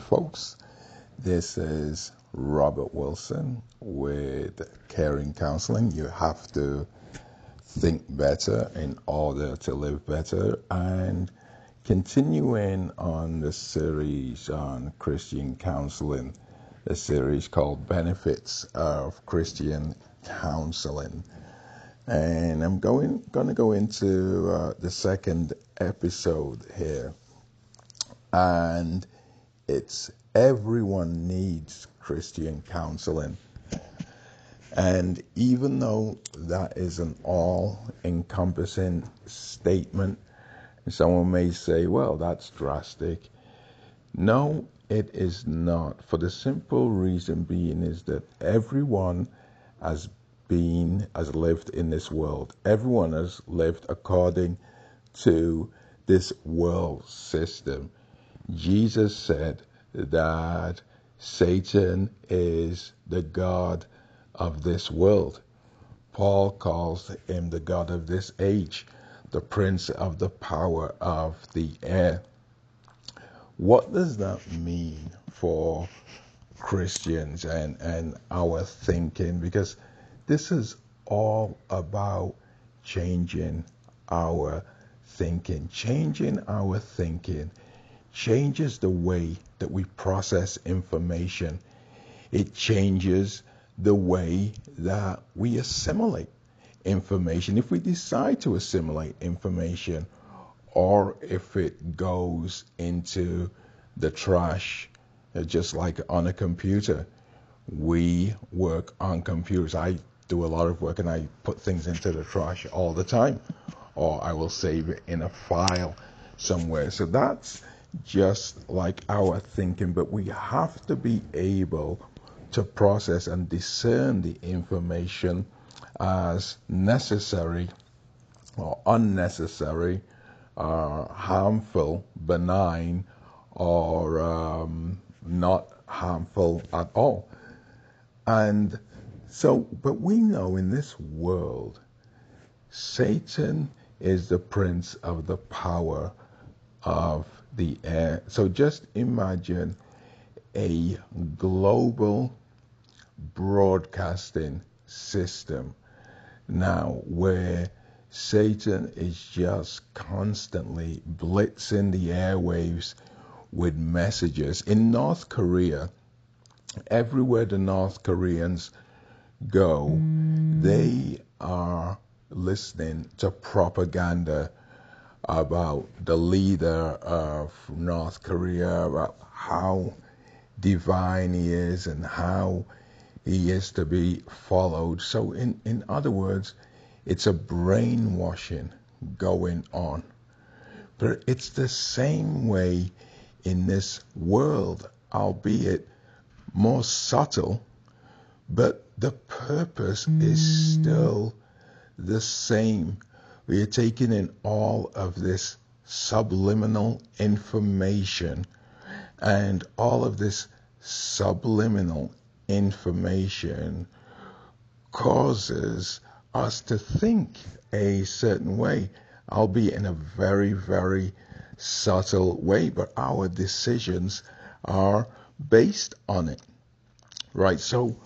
folks. This is Robert Wilson with Caring Counseling. You have to think better in order to live better. And continuing on the series on Christian counseling, the series called Benefits of Christian Counseling. And I'm going to go into uh, the second episode here and it's everyone needs Christian counseling. And even though that is an all encompassing statement, someone may say, well, that's drastic. No, it is not. For the simple reason being is that everyone has been, has lived in this world. Everyone has lived according to this world system. Jesus said that Satan is the God of this world. Paul calls him the God of this age, the prince of the power of the air. What does that mean for Christians and, and our thinking? Because this is all about changing our thinking, changing our thinking changes the way that we process information. It changes the way that we assimilate information. If we decide to assimilate information, or if it goes into the trash, uh, just like on a computer, we work on computers. I do a lot of work and I put things into the trash all the time, or I will save it in a file somewhere. So that's just like our thinking, but we have to be able to process and discern the information as necessary or unnecessary, uh, harmful, benign, or um, not harmful at all. And so, but we know in this world, Satan is the prince of the power of the air. So just imagine a global broadcasting system now where Satan is just constantly blitzing the airwaves with messages. In North Korea, everywhere the North Koreans go, they are listening to propaganda about the leader of North Korea, about how divine he is and how he is to be followed. So, in, in other words, it's a brainwashing going on. But it's the same way in this world, albeit more subtle, but the purpose is mm. still the same we are taking in all of this subliminal information, and all of this subliminal information causes us to think a certain way, albeit in a very, very subtle way, but our decisions are based on it. Right? So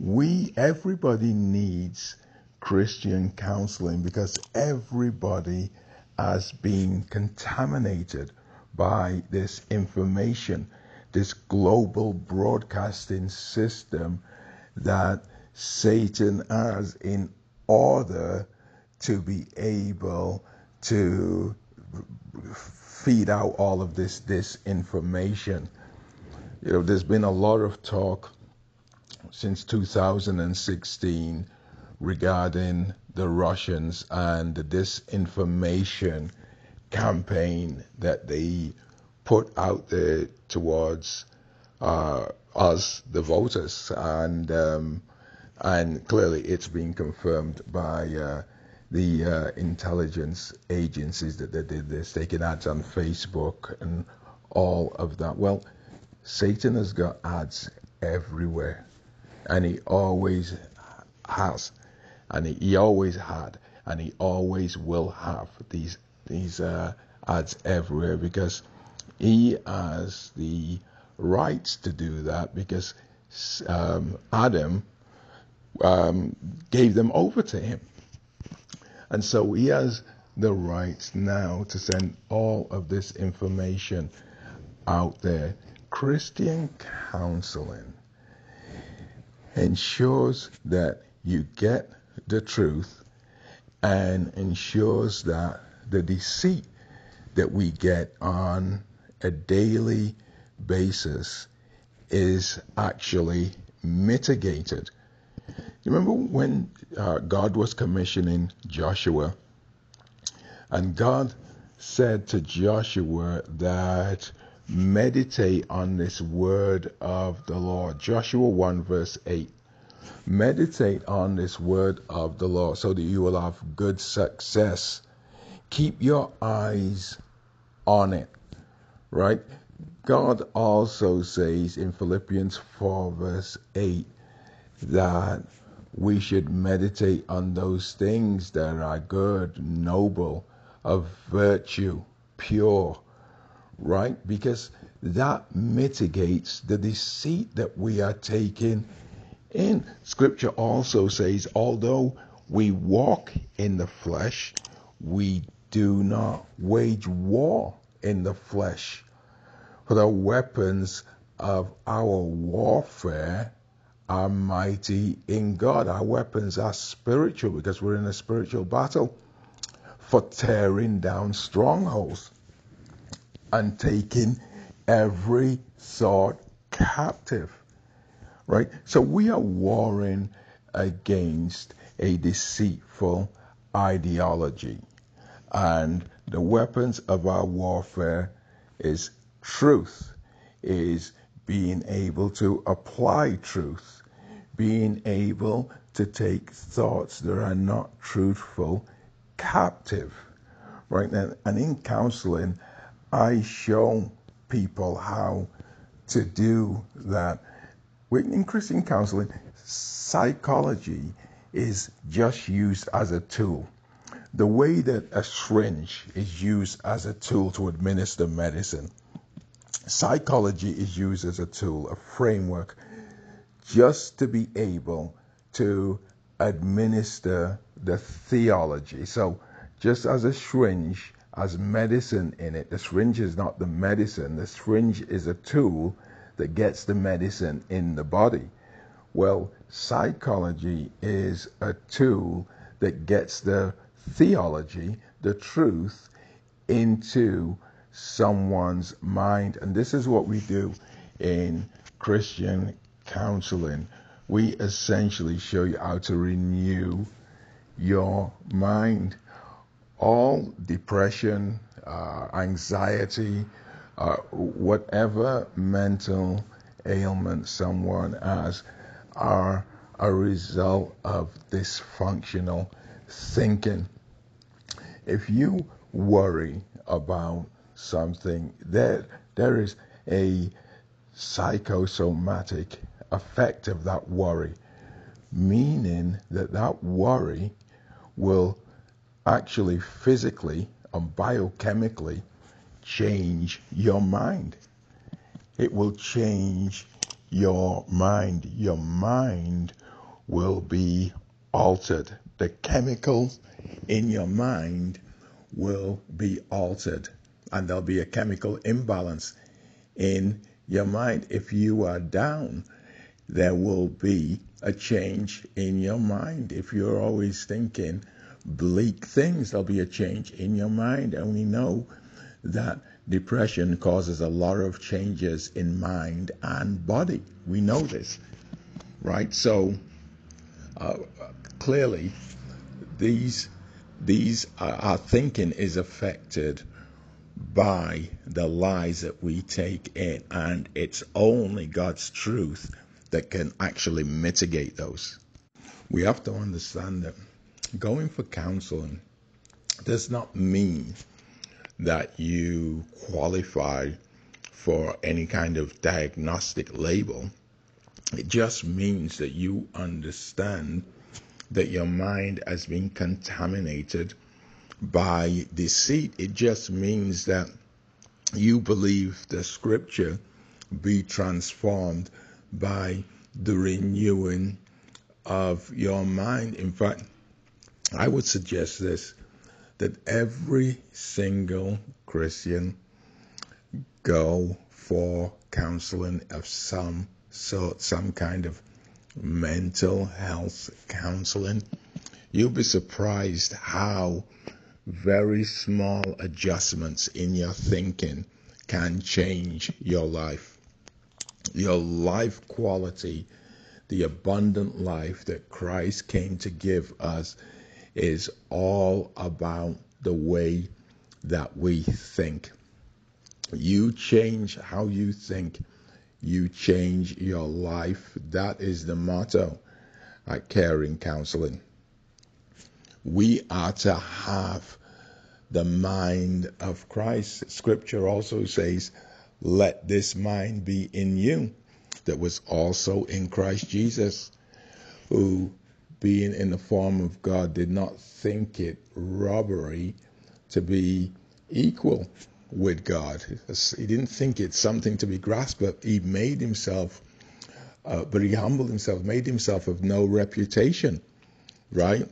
we, everybody needs Christian counseling because everybody has been contaminated by this information, this global broadcasting system that Satan has in order to be able to feed out all of this disinformation. You know, there's been a lot of talk since 2016 regarding the Russians and the disinformation campaign that they put out there towards uh, us, the voters, and um, and clearly it's been confirmed by uh, the uh, intelligence agencies that they did this, taking ads on Facebook and all of that. Well, Satan has got ads everywhere, and he always has and he always had, and he always will have these these uh, ads everywhere because he has the rights to do that because um, Adam um, gave them over to him. And so he has the rights now to send all of this information out there. Christian counseling ensures that you get the truth and ensures that the deceit that we get on a daily basis is actually mitigated. Remember when uh, God was commissioning Joshua, and God said to Joshua that meditate on this word of the Lord. Joshua 1 verse 8. Meditate on this word of the Lord so that you will have good success. Keep your eyes on it, right? God also says in Philippians 4 verse 8 that we should meditate on those things that are good, noble, of virtue, pure, right? Because that mitigates the deceit that we are taking in. Scripture also says, although we walk in the flesh, we do not wage war in the flesh. For the weapons of our warfare are mighty in God. Our weapons are spiritual because we're in a spiritual battle for tearing down strongholds and taking every thought captive. Right? So we are warring against a deceitful ideology. And the weapons of our warfare is truth, is being able to apply truth, being able to take thoughts that are not truthful captive, right? And, and in counseling, I show people how to do that. In Christian counseling, psychology is just used as a tool. The way that a syringe is used as a tool to administer medicine, psychology is used as a tool, a framework, just to be able to administer the theology. So, just as a syringe has medicine in it, the syringe is not the medicine, the syringe is a tool that gets the medicine in the body. Well, psychology is a tool that gets the theology, the truth, into someone's mind. And this is what we do in Christian counseling we essentially show you how to renew your mind. All depression, uh, anxiety, uh, whatever mental ailment someone has are a result of dysfunctional thinking. If you worry about something, there, there is a psychosomatic effect of that worry, meaning that that worry will actually physically and biochemically change your mind. It will change your mind. Your mind will be altered. The chemicals in your mind will be altered, and there'll be a chemical imbalance in your mind. If you are down, there will be a change in your mind. If you're always thinking bleak things, there'll be a change in your mind. And we know that depression causes a lot of changes in mind and body. We know this, right? So uh, clearly, these these uh, our thinking is affected by the lies that we take in, and it's only God's truth that can actually mitigate those. We have to understand that going for counseling does not mean that you qualify for any kind of diagnostic label. It just means that you understand that your mind has been contaminated by deceit. It just means that you believe the scripture be transformed by the renewing of your mind. In fact, I would suggest this that every single Christian go for counseling of some sort, some kind of mental health counseling. You'll be surprised how very small adjustments in your thinking can change your life. Your life quality, the abundant life that Christ came to give us, is all about the way that we think. You change how you think, you change your life. That is the motto at Caring Counseling. We are to have the mind of Christ. Scripture also says, Let this mind be in you that was also in Christ Jesus, who, being in the form of God, did not think it robbery to be equal with God. He didn't think it something to be grasped, but he made himself, uh, but he humbled himself, made himself of no reputation, right?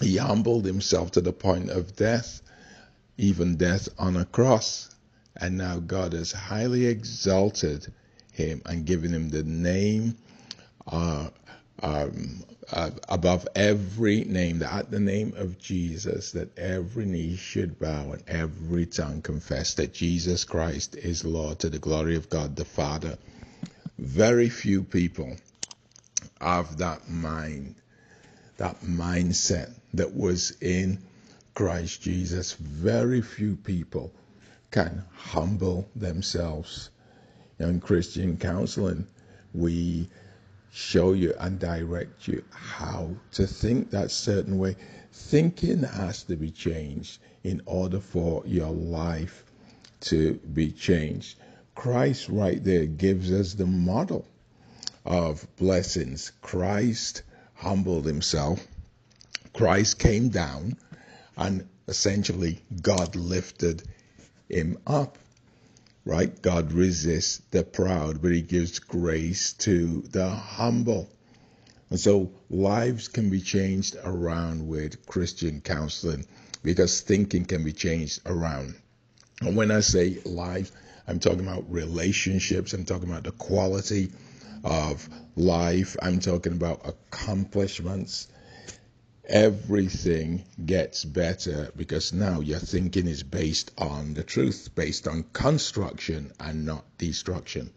He humbled himself to the point of death, even death on a cross. And now God has highly exalted him and given him the name uh, um, uh, above every name, that at the name of Jesus, that every knee should bow and every tongue confess that Jesus Christ is Lord to the glory of God the Father. Very few people have that mind, that mindset that was in Christ Jesus. Very few people can humble themselves. in Christian counseling, we show you and direct you how to think that certain way. Thinking has to be changed in order for your life to be changed. Christ, right there, gives us the model of blessings. Christ humbled himself, Christ came down, and essentially God lifted him up right? God resists the proud, but he gives grace to the humble. And so lives can be changed around with Christian counseling because thinking can be changed around. And when I say life, I'm talking about relationships, I'm talking about the quality of life, I'm talking about accomplishments, everything gets better because now your thinking is based on the truth, based on construction and not destruction.